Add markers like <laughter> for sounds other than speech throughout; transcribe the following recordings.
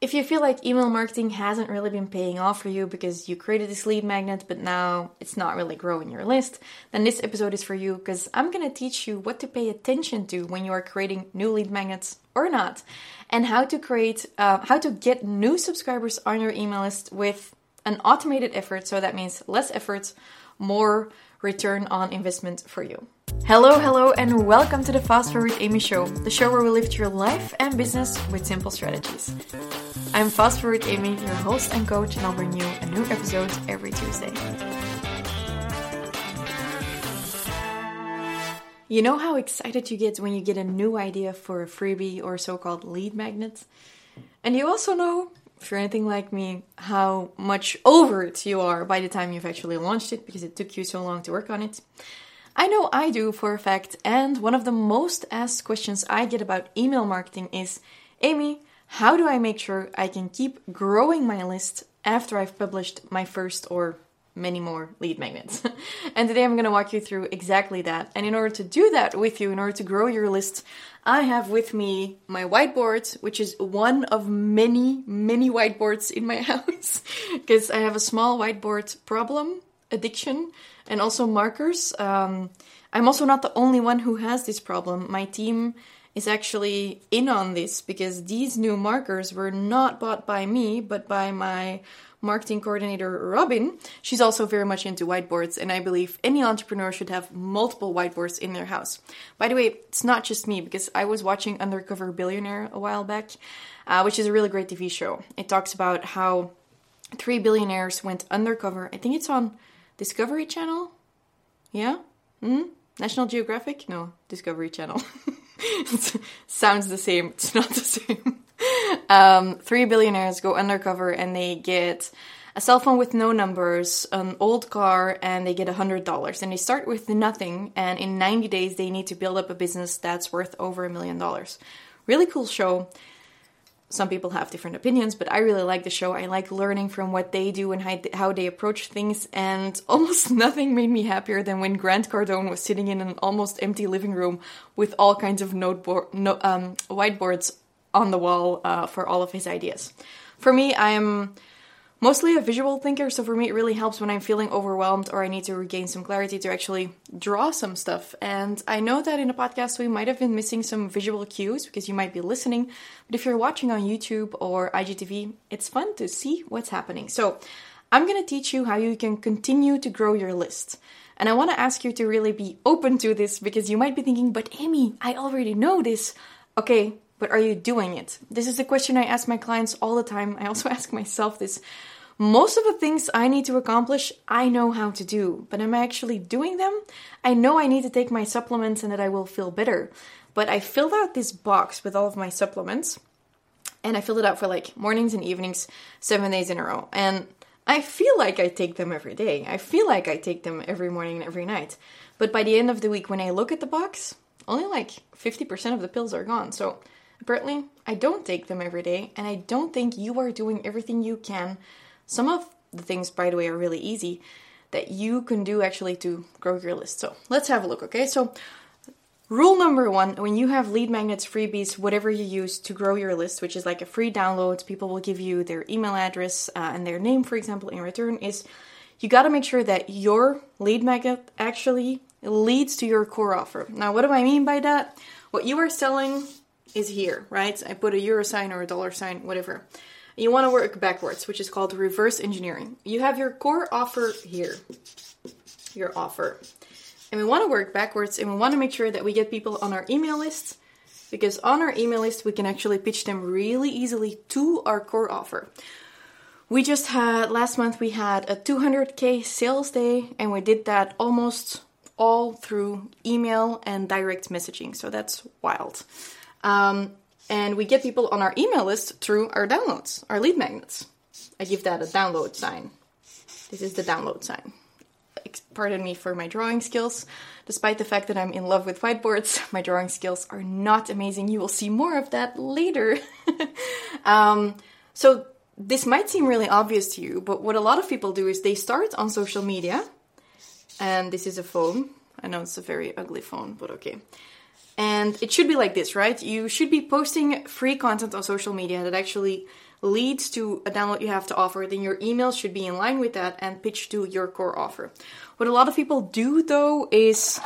if you feel like email marketing hasn't really been paying off for you because you created this lead magnet, but now it's not really growing your list, then this episode is for you because I'm gonna teach you what to pay attention to when you are creating new lead magnets or not, and how to create, uh, how to get new subscribers on your email list with an automated effort. So that means less effort, more return on investment for you. Hello, hello, and welcome to the Fast Forward Amy Show, the show where we lift your life and business with simple strategies. I'm Fast Forward Amy, your host and coach, and I'll bring you a new episode every Tuesday. You know how excited you get when you get a new idea for a freebie or so called lead magnet? And you also know, if you're anything like me, how much over it you are by the time you've actually launched it because it took you so long to work on it. I know I do for a fact, and one of the most asked questions I get about email marketing is Amy, how do I make sure I can keep growing my list after I've published my first or many more lead magnets? <laughs> and today I'm going to walk you through exactly that. And in order to do that with you, in order to grow your list, I have with me my whiteboard, which is one of many, many whiteboards in my <laughs> house because I have a small whiteboard problem addiction and also markers. Um, I'm also not the only one who has this problem. My team is actually in on this because these new markers were not bought by me, but by my marketing coordinator, Robin. She's also very much into whiteboards, and I believe any entrepreneur should have multiple whiteboards in their house. By the way, it's not just me because I was watching Undercover Billionaire a while back, uh, which is a really great TV show. It talks about how three billionaires went undercover. I think it's on Discovery Channel? Yeah? Hmm? National Geographic? No, Discovery Channel. <laughs> sounds the same. It's not the same. <laughs> um, three billionaires go undercover and they get a cell phone with no numbers, an old car, and they get a $100. And they start with nothing, and in 90 days, they need to build up a business that's worth over a million dollars. Really cool show some people have different opinions, but I really like the show. I like learning from what they do and how they approach things. And <laughs> almost nothing made me happier than when Grant Cardone was sitting in an almost empty living room with all kinds of noteboard, no, um, whiteboards on the wall uh, for all of his ideas. For me, I'm mostly a visual thinker, so for me it really helps when I'm feeling overwhelmed or I need to regain some clarity to actually draw some stuff. And I know that in a podcast we might have been missing some visual cues because you might be listening, but if you're watching on YouTube or IGTV, it's fun to see what's happening. So I'm gonna teach you how you can continue to grow your list. And I wanna ask you to really be open to this because you might be thinking, but Amy, I already know this. Okay, but are you doing it? This is a question I ask my clients all the time. I also <laughs> ask myself this. Most of the things I need to accomplish, I know how to do, but am I actually doing them? I know I need to take my supplements and that I will feel better, but I filled out this box with all of my supplements and I filled it out for like mornings and evenings, seven days in a row. And I feel like I take them every day. I feel like I take them every morning and every night. But by the end of the week, when I look at the box, only like 50% of the pills are gone. So Apparently, I don't take them every day, and I don't think you are doing everything you can. Some of the things, by the way, are really easy that you can do actually to grow your list. So let's have a look, okay? So, rule number one when you have lead magnets, freebies, whatever you use to grow your list, which is like a free download, people will give you their email address uh, and their name, for example, in return, is you got to make sure that your lead magnet actually leads to your core offer. Now, what do I mean by that? What you are selling is here, right? I put a euro sign or a dollar sign, whatever. You want to work backwards, which is called reverse engineering. You have your core offer here, your offer. And we want to work backwards and we want to make sure that we get people on our email list because on our email list we can actually pitch them really easily to our core offer. We just had last month we had a 200k sales day and we did that almost all through email and direct messaging. So that's wild. Um, and we get people on our email list through our downloads, our lead magnets. I give that a download sign. This is the download sign. Pardon me for my drawing skills. Despite the fact that I'm in love with whiteboards, <laughs> my drawing skills are not amazing. You will see more of that later. <laughs> um, so, this might seem really obvious to you, but what a lot of people do is they start on social media, and this is a phone. I know it's a very ugly phone, but okay. And it should be like this, right? You should be posting free content on social media that actually leads to a download you have to offer, then your email should be in line with that and pitch to your core offer. What a lot of people do though is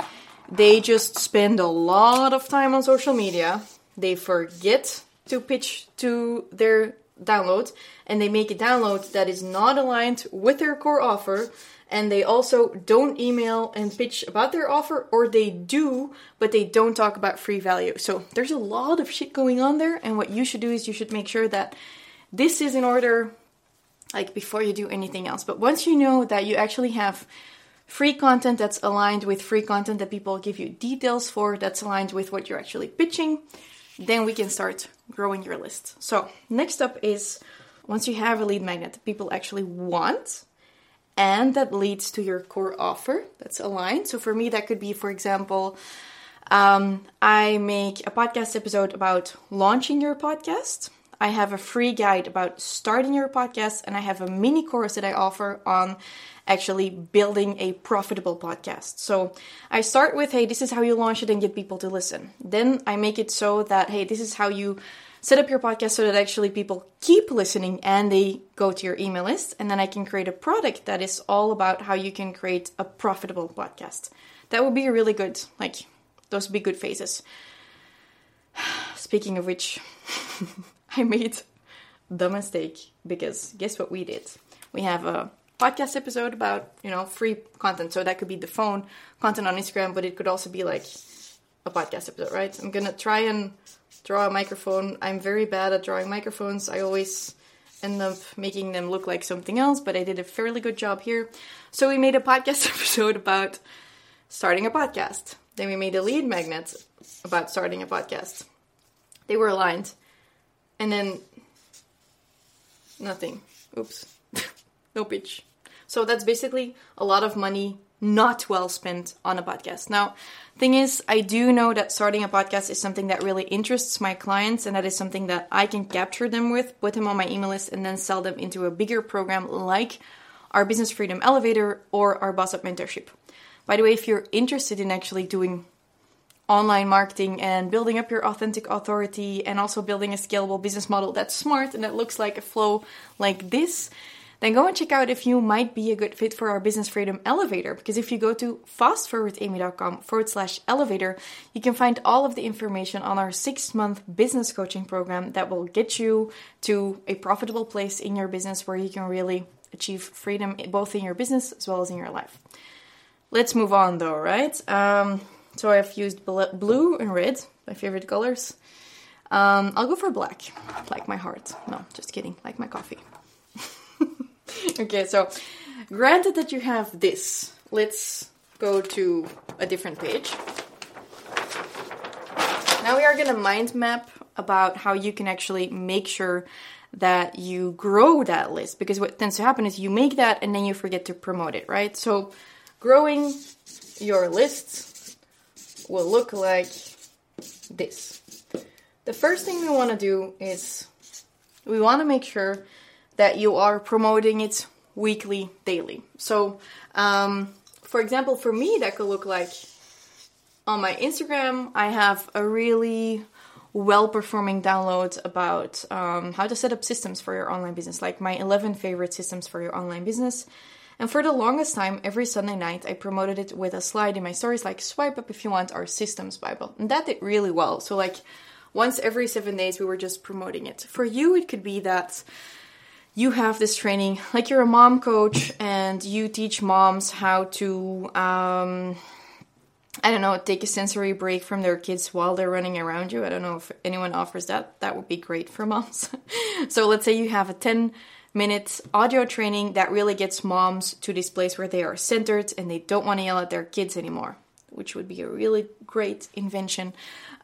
they just spend a lot of time on social media. They forget to pitch to their download and they make a download that is not aligned with their core offer and they also don't email and pitch about their offer or they do but they don't talk about free value. So there's a lot of shit going on there and what you should do is you should make sure that this is in order like before you do anything else. But once you know that you actually have free content that's aligned with free content that people give you details for that's aligned with what you're actually pitching then we can start growing your list so next up is once you have a lead magnet people actually want and that leads to your core offer that's aligned. So for me, that could be, for example, um, I make a podcast episode about launching your podcast. I have a free guide about starting your podcast, and I have a mini course that I offer on actually building a profitable podcast. So I start with, hey, this is how you launch it and get people to listen. Then I make it so that, hey, this is how you set up your podcast so that actually people keep listening and they go to your email list. And then I can create a product that is all about how you can create a profitable podcast. That would be really good, like, those would be good phases. <sighs> Speaking of which, <laughs> <laughs> I made the mistake because guess what we did? We have a podcast episode about, you know, free content. So that could be the phone content on Instagram, but it could also be like a podcast episode, right? I'm gonna try and draw a microphone. I'm very bad at drawing microphones. I always end up making them look like something else, but I did a fairly good job here. So we made a podcast <laughs> episode about starting a podcast. Then we made a lead magnet about starting a podcast. They were aligned. And then nothing. Oops. <laughs> no pitch. So that's basically a lot of money not well spent on a podcast. Now, thing is, I do know that starting a podcast is something that really interests my clients, and that is something that I can capture them with, put them on my email list, and then sell them into a bigger program like our Business Freedom Elevator or our Boss Up Mentorship. By the way, if you're interested in actually doing online marketing and building up your authentic authority and also building a scalable business model that's smart and that looks like a flow like this, then go and check out if you might be a good fit for our Business Freedom Elevator. Because if you go to fastforwardamy.com forward slash elevator, you can find all of the information on our six month business coaching program that will get you to a profitable place in your business where you can really achieve freedom both in your business as well as in your life. Let's move on though, right? Um, so I've used blue and red, my favorite colors. Um, I'll go for black, like my heart. No, just kidding, like my coffee. <laughs> okay, so granted that you have this, let's go to a different page. Now we are going to mind map about how you can actually make sure that you grow that list because what tends to happen is you make that and then you forget to promote it, right? So growing your list will look like this. The first thing we want to do is we want to make sure that you are promoting it weekly, daily. So, um, for example, for me, that could look like on my Instagram, I have a really well performing download about um, how to set up systems for your online business, like my 11 favorite systems for your online business. And for the longest time, every Sunday night, I promoted it with a slide in my stories like swipe up if you want our systems Bible. And that did really well. So, like, once every seven days, we were just promoting it. For you, it could be that you have this training, like you're a mom coach and you teach moms how to, um, I don't know, take a sensory break from their kids while they're running around you. I don't know if anyone offers that. That would be great for moms. <laughs> so let's say you have a 10 minute audio training that really gets moms to this place where they are centered and they don't want to yell at their kids anymore, which would be a really great invention.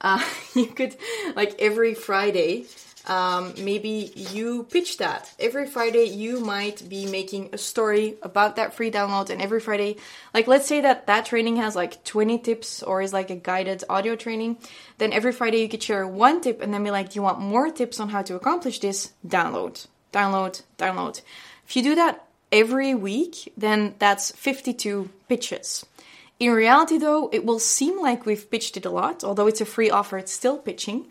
Uh, <laughs> you could, like every Friday, um, maybe you pitch that. Every Friday, you might be making a story about that free download, and every Friday, like let's say that that training has like 20 tips or is like a guided audio training, then every Friday you could share one tip and then be like, Do you want more tips on how to accomplish this? Download, download, download. If you do that every week, then that's 52 pitches. In reality, though, it will seem like we've pitched it a lot, although it's a free offer, it's still pitching.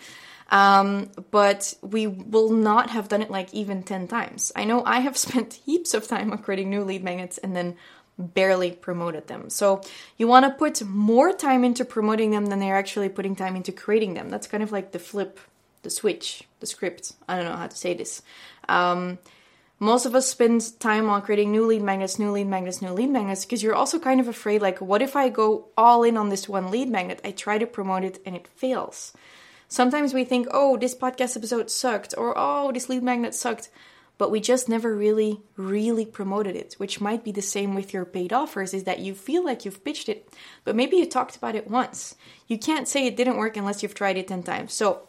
Um, but we will not have done it like even 10 times. I know I have <laughs> spent heaps of time on creating new lead magnets and then barely promoted them. So you want to put more time into promoting them than they're actually putting time into creating them. That's kind of like the flip, the switch, the script. I don't know how to say this. Um, most of us spend time on creating new lead magnets, new lead magnets, new lead magnets because you're also kind of afraid like, what if I go all in on this one lead magnet? I try to promote it and it fails. Sometimes we think, oh, this podcast episode sucked, or oh, this lead magnet sucked but we just never really, really promoted it, which might be the same with your paid offers, is that you feel like you've pitched it, but maybe you talked about it once. You can't say it didn't work unless you've tried it 10 times. So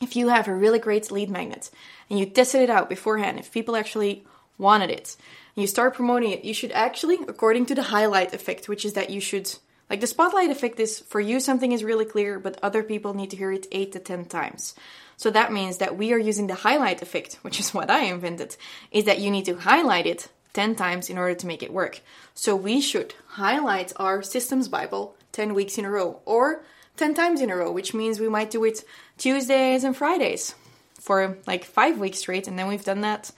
if you have a really great lead magnet and you tested it out beforehand, if people actually wanted it, and you start promoting it, you should actually, according to the highlight effect, which is that you should like the spotlight effect is for you something is really clear, but other people need to hear it 8 to 10 times. So that means that we are using the highlight effect, <laughs> which is what I invented, is that you need to highlight it 10 times in order to make it work. So we should highlight our systems Bible 10 weeks in a row or 10 times in a row, which means we might do it Tuesdays and Fridays for like five weeks straight. And then we've done that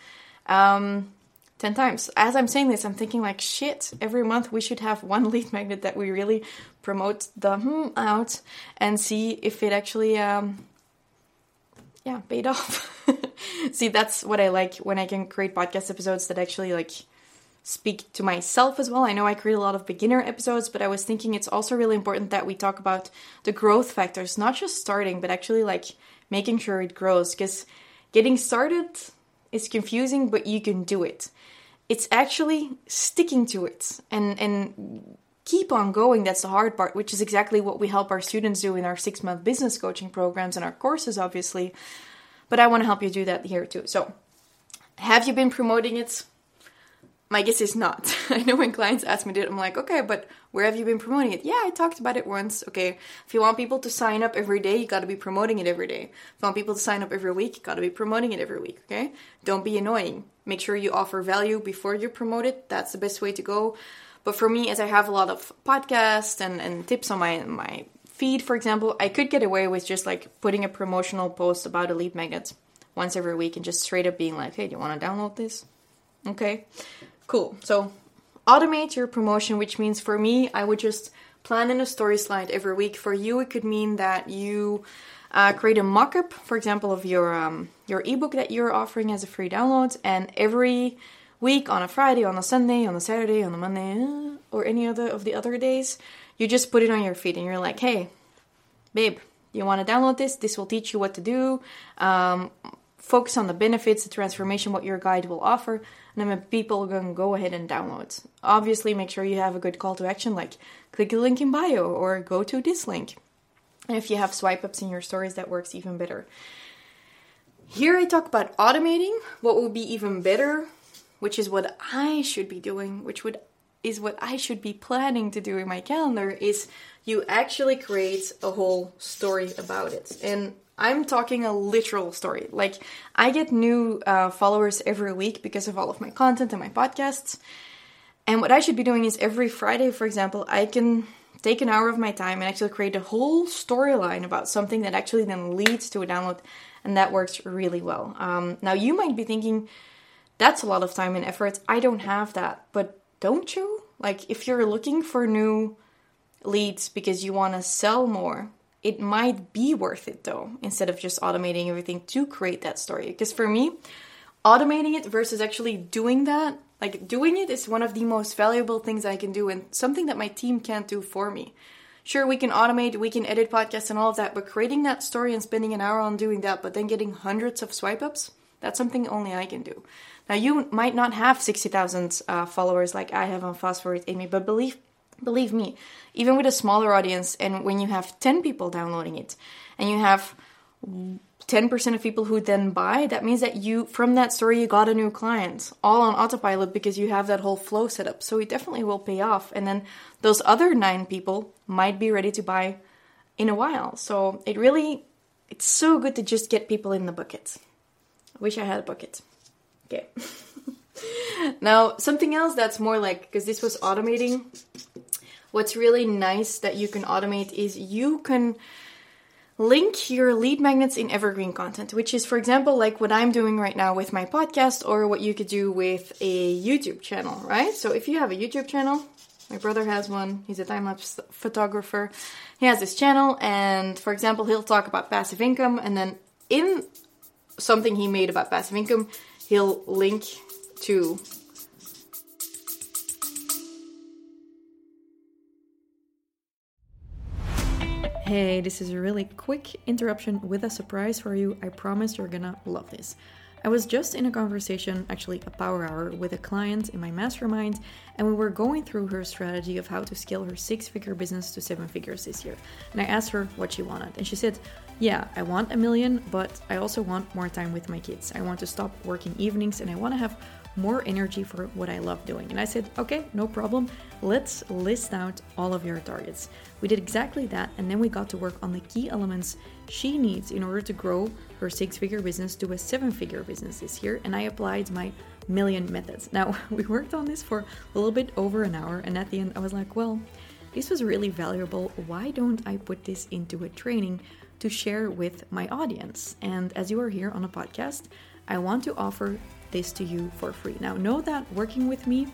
um, 10 times. As I'm saying this, I'm thinking like, shit, every month we should have one lead <laughs> magnet that we really promote the hmm out and see if it actually um, yeah, paid off. <laughs> See, that's what I like when I can create podcast episodes that actually like speak to myself as well. I know I create a lot of beginner episodes, but I was thinking it's also really important that we talk about the growth factors, not just starting, but actually like making sure it grows because getting started is confusing, but you can do it. It's actually sticking to it and and keep on going that's the hard part which is exactly what we help our students do in our six month business coaching programs and our courses obviously but i want to help you do that here too so have you been promoting it my guess is not. <laughs> I know when clients ask me that i'm like okay but where have you been promoting it? Yeah i talked about it once. Okay if you want people to sign up every day you got to be promoting it every day. If you want people to sign up every week you got to be promoting it every week okay? Don't be annoying. Make sure you offer value before you promote it. That's the best way to go. But for me, as I have a lot of podcasts and, and tips on my my feed, for example, I could get away with just like putting a promotional post about a lead magnet once every week and just straight up being like, hey, do you want to download this? Okay, cool. So automate your promotion, which means for me, I would just plan in a story slide every week. For you, it could mean that you uh, create a mock-up, for example, of your um, your ebook that you're offering as a free download, and every week on a Friday, on a Sunday, on a Saturday, on a Monday, uh, or any other of the other days, you just put it on your feed and you're like, hey, babe, you want to download this? This will teach you what to do. Um, focus on the benefits, the transformation, what your guide will offer, and then people to go ahead and download. Obviously, make sure you have a good call to action, like click the link in bio or go to this link. And if you have swipe ups in your stories, that works even better. Here I talk about automating. What would be even better which is what I should be doing, which would is what I should be planning to do in my calendar is you actually create a whole story about it. And I'm talking a literal story. Like I get new uh, followers every week because of all of my content and my podcasts. And what I should be doing is every Friday, for example, I can take an hour of my time and actually create a whole storyline about something that actually then leads to a download, and that works really well. Um, now you might be thinking, that's a lot of time and effort. I don't have that, but don't you? Like, if you're looking for new leads because you want to sell more, it might be worth it though, instead of just automating everything to create that story. Because for me, automating it versus actually doing that, like doing it is one of the most valuable things I can do and something that my team can't do for me. Sure, we can automate, we can edit podcasts and all of that, but creating that story and spending an hour on doing that, but then getting hundreds of swipe ups, that's something only I can do. Now, you might not have 60,000 uh, followers like I have on Forward Amy, but believe believe me, even with a smaller audience, and when you have 10 people downloading it, and you have 10% of people who then buy, that means that you, from that story, you got a new client, all on autopilot because you have that whole flow set up. So it definitely will pay off. And then those other nine people might be ready to buy in a while. So it really, it's so good to just get people in the bucket. I wish I had a bucket. Okay. <laughs> now, something else that's more like, because this was automating, what's really nice that you can automate is you can link your lead magnets in evergreen content, which is, for example, like what I'm doing right now with my podcast or what you could do with a YouTube channel, right? So if you have a YouTube channel, my brother has one, he's a time lapse photographer. He has this channel, and for example, he'll talk about passive income, and then in something he made about passive income, he'll link Hey, this is a really quick interruption with a surprise for you. I promise you're gonna love this. I was just in a conversation, actually a power hour, with a client in my mastermind, and we were going through her strategy of how to scale her six figure business to seven figures this year. And I asked her what she wanted, and she said, Yeah, I want a million, but I also want more time with my kids. I want to stop working evenings and I want to have more energy for what I love doing. And I said, okay, no problem. Let's list out all of your targets. We did exactly that, and then we got to work on the key elements she needs in order to grow her six figure business to a seven figure business this year. And I applied my million methods. Now, <laughs> we worked on this for a little bit over an hour, and at the end, I was like, well, this was really valuable. Why don't I put this into a training to share with my audience? And as you are here on a podcast, I want to offer this to you for free. Now, know that working with me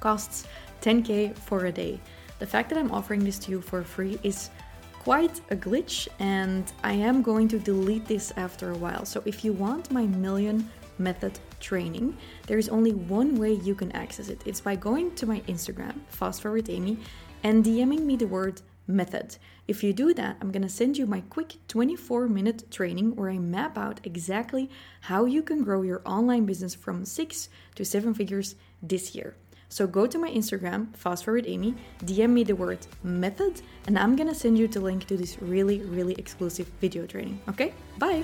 costs 10k for a day. The fact that I'm offering this to you for free is quite a glitch, and I am going to delete this after a while. So, if you want my million method training, there is only one way you can access it. It's by going to my Instagram, Fast Forward Amy, and DMing me the word method. If you do that, I'm going to send you my quick 24 minute training where I map out exactly how you can grow your online business from six to seven figures this year. So go to my Instagram, fast forward Amy, DM me the word method, and I'm gonna send you the link to this really, really exclusive video training. Okay? Bye!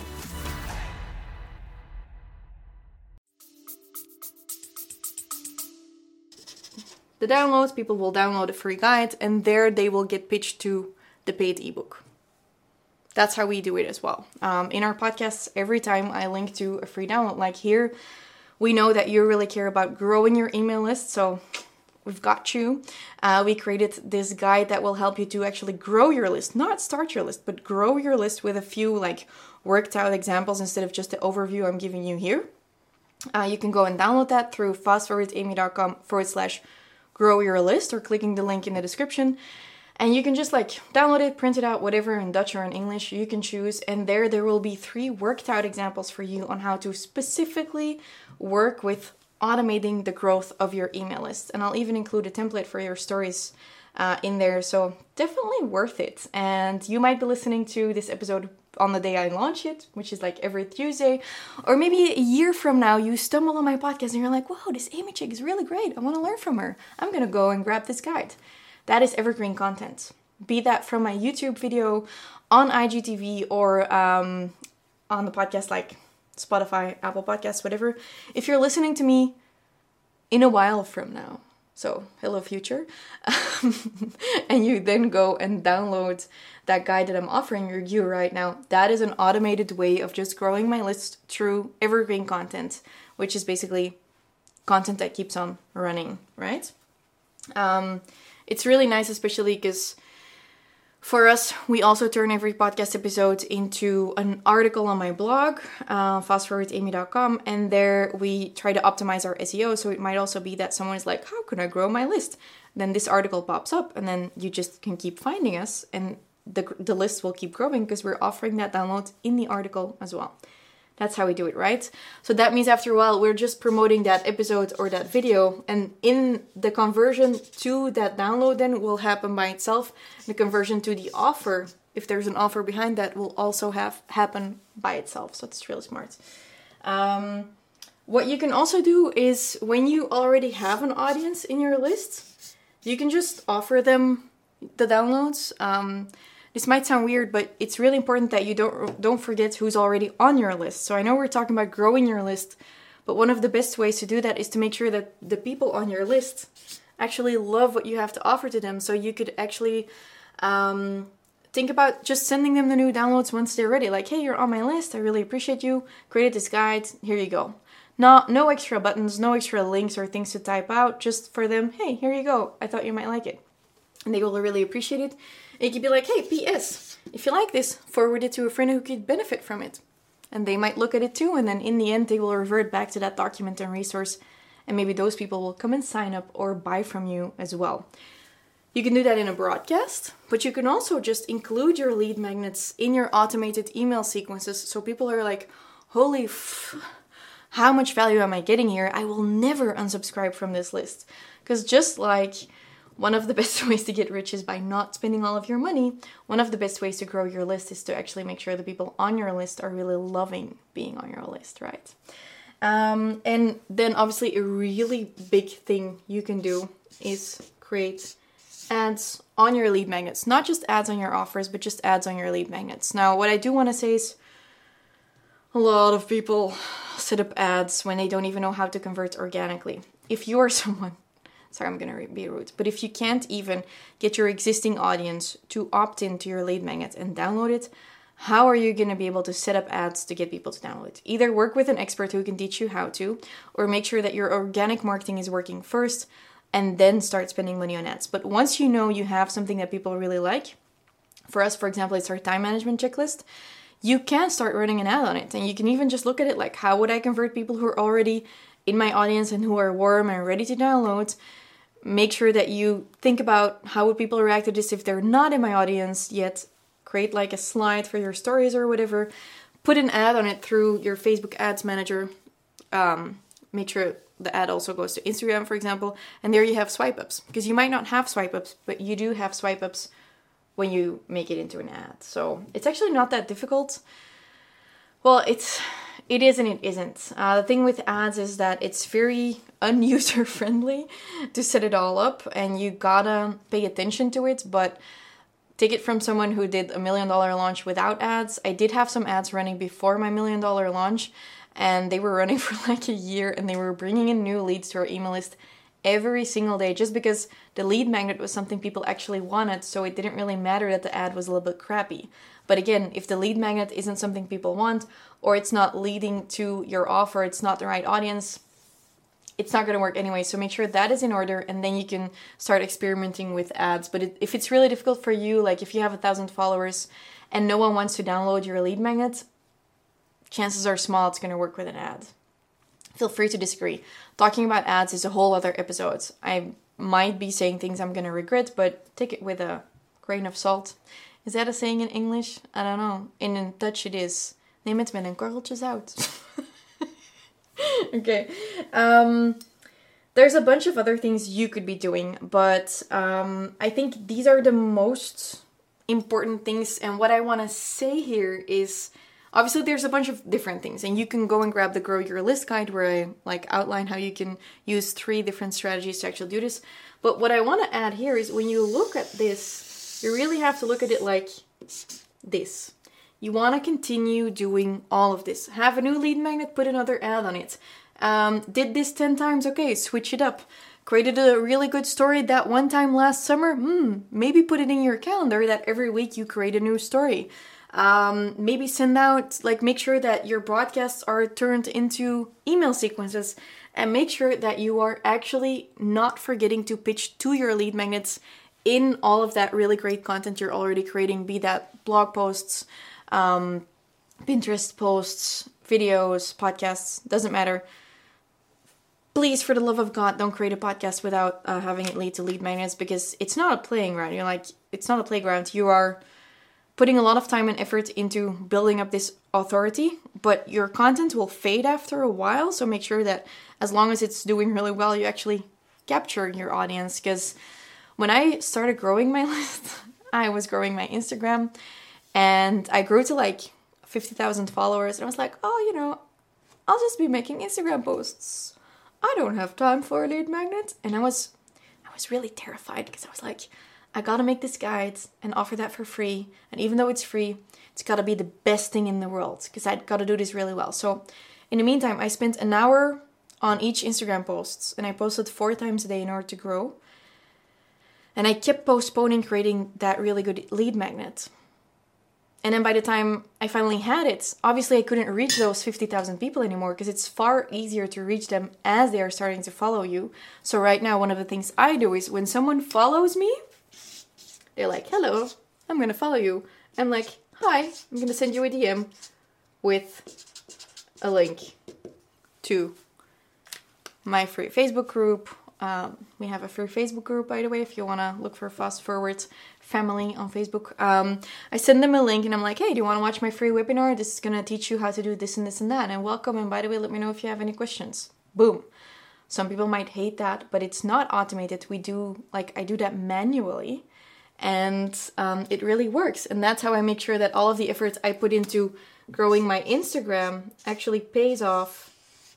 The downloads, people will download a free guide, and there they will get pitched to the paid ebook. That's how we do it as well. Um, in our podcasts, every time I link to a free download, like here, we know that you really care about growing your email list, so we've got you. Uh, we created this guide that will help you to actually grow your list, not start your list, but grow your list with a few like worked out examples instead of just the overview I'm giving you here. Uh, you can go and download that through fastforwardamy.com forward slash grow your list or clicking the link in the description. And you can just like download it, print it out, whatever in Dutch or in English you can choose. And there, there will be three worked out examples for you on how to specifically work with automating the growth of your email list. And I'll even include a template for your stories uh, in there. So definitely worth it. And you might be listening to this episode on the day I launch it, which is like every Tuesday. Or maybe a year from now, you stumble on my podcast and you're like, whoa, this Amy chick is really great. I want to learn from her. I'm going to go and grab this guide. That is evergreen content. Be that from my YouTube video on IGTV or um, on the podcast like Spotify, Apple Podcasts, whatever. If you're listening to me in a while from now, so hello future, <laughs> and you then go and download that guide that I'm offering you right now, that is an automated way of just growing my list through evergreen content, which is basically content that keeps on running, right? Um, it's really nice, especially because for us, we also turn every podcast episode into an article on my blog, uh, fastforwardamy.com, and there we try to optimize our SEO. So it might also be that someone is like, How can I grow my list? Then this article pops up, and then you just can keep finding us, and the, the list will keep growing because we're offering that download in the article as well. That's how we do it, right? So that means after a while, we're just promoting that episode or that video, and in the conversion to that download, then will happen by itself. The conversion to the offer, if there's an offer behind that, will also have happen by itself. So it's really smart. Um, what you can also do is when you already have an audience in your list, you can just offer them the downloads. Um, this might sound weird, but it's really important that you don't don't forget who's already on your list. So I know we're talking about growing your list, but one of the best ways to do that is to make sure that the people on your list actually love what you have to offer to them. So you could actually um, think about just sending them the new downloads once they're ready. Like, hey, you're on my list. I really appreciate you. Created this guide. Here you go. No, no extra buttons, no extra links or things to type out. Just for them. Hey, here you go. I thought you might like it, and they will really appreciate it. It could be like, hey, P.S. if you like this, forward it to a friend who could benefit from it. And they might look at it too, and then in the end, they will revert back to that document and resource, and maybe those people will come and sign up or buy from you as well. You can do that in a broadcast, but you can also just include your lead magnets in your automated email sequences so people are like, holy f- how much value am I getting here? I will never unsubscribe from this list. Because just like one of the best <laughs> ways to get rich is by not spending all of your money, one of the best ways to grow your list is to actually make sure the people on your list are really loving being on your list, right? Um, and then obviously, a really big thing you can do is create ads on your lead magnets. Not just ads on your offers, but just ads on your lead magnets. Now, what I do want to say is a lot of people set up ads when they don't even know how to convert organically. If you're <laughs> someone, sorry, I'm gonna be rude, but if you can't even get your existing audience to opt into your lead magnet and download it, how are you going to be able to set up ads to get people to download it? Either work with an expert who can teach you how to, or make sure that your organic marketing is working first and then start spending money on ads. But once you know you have something that people really like, for us, for example, it's our time management checklist you can start running an ad on it and you can even just look at it like how would i convert people who are already in my audience and who are warm and ready to download make sure that you think about how would people react to this if they're not in my audience yet create like a slide for your stories or whatever put an ad on it through your facebook ads manager um, make sure the ad also goes to instagram for example and there you have swipe ups because you might not have swipe ups but you do have swipe ups when you make it into an ad. So it's actually not that difficult. Well, it's it is and it isn't. Uh, the thing with ads is that it's very <laughs> unuser friendly to set it all up, and you gotta pay attention to it. But take it from someone who did a million dollar launch without ads. I did have some ads running before my million dollar launch, and they were running <laughs> for like a year, and they were bringing in new leads to our email list every single day just because the lead magnet was something people actually wanted, so it didn't really matter that the ad was a little bit crappy. But again, if the lead magnet isn't something people want, or it's not leading to your offer, it's not the right audience, it's not going to work anyway. So make sure that is in order, and then you can start experimenting with ads. But if it's really difficult for you, like if you have a thousand followers and no one wants to download your lead magnet, chances are small it's going to work with an ad feel free to disagree. Talking about ads is a whole other episode. I might be saying things I'm gonna regret, but take it with a grain of salt. Is that a saying in English? I don't know. In, Dutch it is. Neem het met een korreltje zout. <laughs> okay. Um, there's a bunch of other things you could be doing, but um, I think these are the most important things. And what I want to say here is obviously there's a bunch of different things and you can go and grab the grow your list guide where i like outline how you can use three different strategies to actually do this. But what i want to add here is when you look at this you really have to look at it like this. You want to continue doing all of this. Have a new lead magnet put another ad on it. Um, did this 10 times okay switch it up. Created a really good story that one time last summer hmm maybe put it in your calendar that every week you create a new story um, maybe send out, like, make sure that your broadcasts are turned into email sequences and make sure that you are actually not forgetting to pitch to your lead magnets in all of that really great content you're already creating, be that blog posts, um, Pinterest posts, videos, podcasts, doesn't matter. Please, for the love of God, don't create a podcast without uh, having it lead to lead magnets because it's not a playing ground. You're like, it's not a playground. You are putting a lot of time and effort into building up this authority, but your content will fade after a while. So make sure that as long as it's doing really well, you actually capture your audience. Because when I started growing my <laughs> list, I was growing my Instagram and I grew to like 50,000 followers. And I was like, oh, you know, I'll just be making Instagram posts. I don't have time for a lead magnet. And I was, I was really terrified because I was like, I gotta make this guide and offer that for free. And even though it's free, it's gotta be the best thing in the world because I gotta do this really well. So, in the meantime, I spent an hour on each Instagram posts and I posted four times a day in order to grow. And I kept postponing creating that really good lead magnet. And then by the time I finally had it, obviously I couldn't reach those 50,000 people anymore because it's far easier to reach them as they are starting to follow you. So, right now, one of the things I do is when someone follows me, they're like, hello, I'm gonna follow you. I'm like, hi, I'm gonna send you a DM with a link to my free Facebook group. Um, we have a free Facebook group, by the way, if you want to look for Fast Forward Family on Facebook. Um, I send them a link and I'm like, hey, do you want to watch my free webinar? This is to teach you how to do this and this and that. And welcome. And by the way, let me know if you have any questions. Boom. Some people might hate that, but it's not automated. We do, like, I do that manually and um, it really works. And that's how I make sure that all of the efforts I put into growing my Instagram actually pays off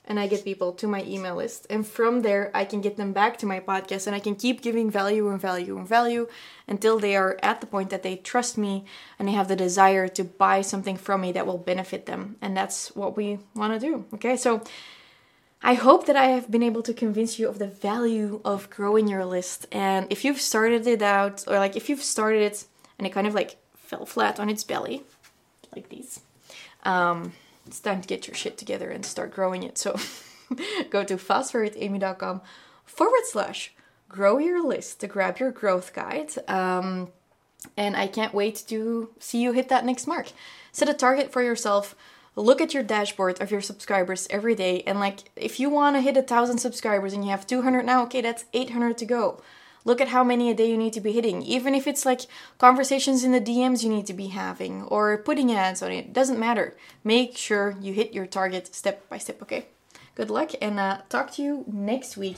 and I get people to my email list. And from there, I can get them back to my podcast and I can keep giving value and value and value until they are at the point that they trust me and they have the desire to buy something from me that will benefit them. And that's what we want to do. Okay, so I hope that I have been able to convince you of the value of growing your list. And if you've started it out, or like if you've started it and it kind of like fell flat on its belly, like these. Um, it's time to get your shit together and start growing it. So <laughs> go to fastforwardamy.com forward slash grow your list to grab your growth guide. Um, and I can't wait to see you hit that next mark. Set a target for yourself. Look at your dashboard of your subscribers every day. And like, if you want to hit a thousand subscribers and you have 200 now, okay, that's 800 to go. Look at how many a day you need to be hitting. Even if it's like conversations in the DMs you need to be having or putting ads on it, doesn't matter. Make sure you hit your target step by step, okay? Good luck and uh, talk to you next week.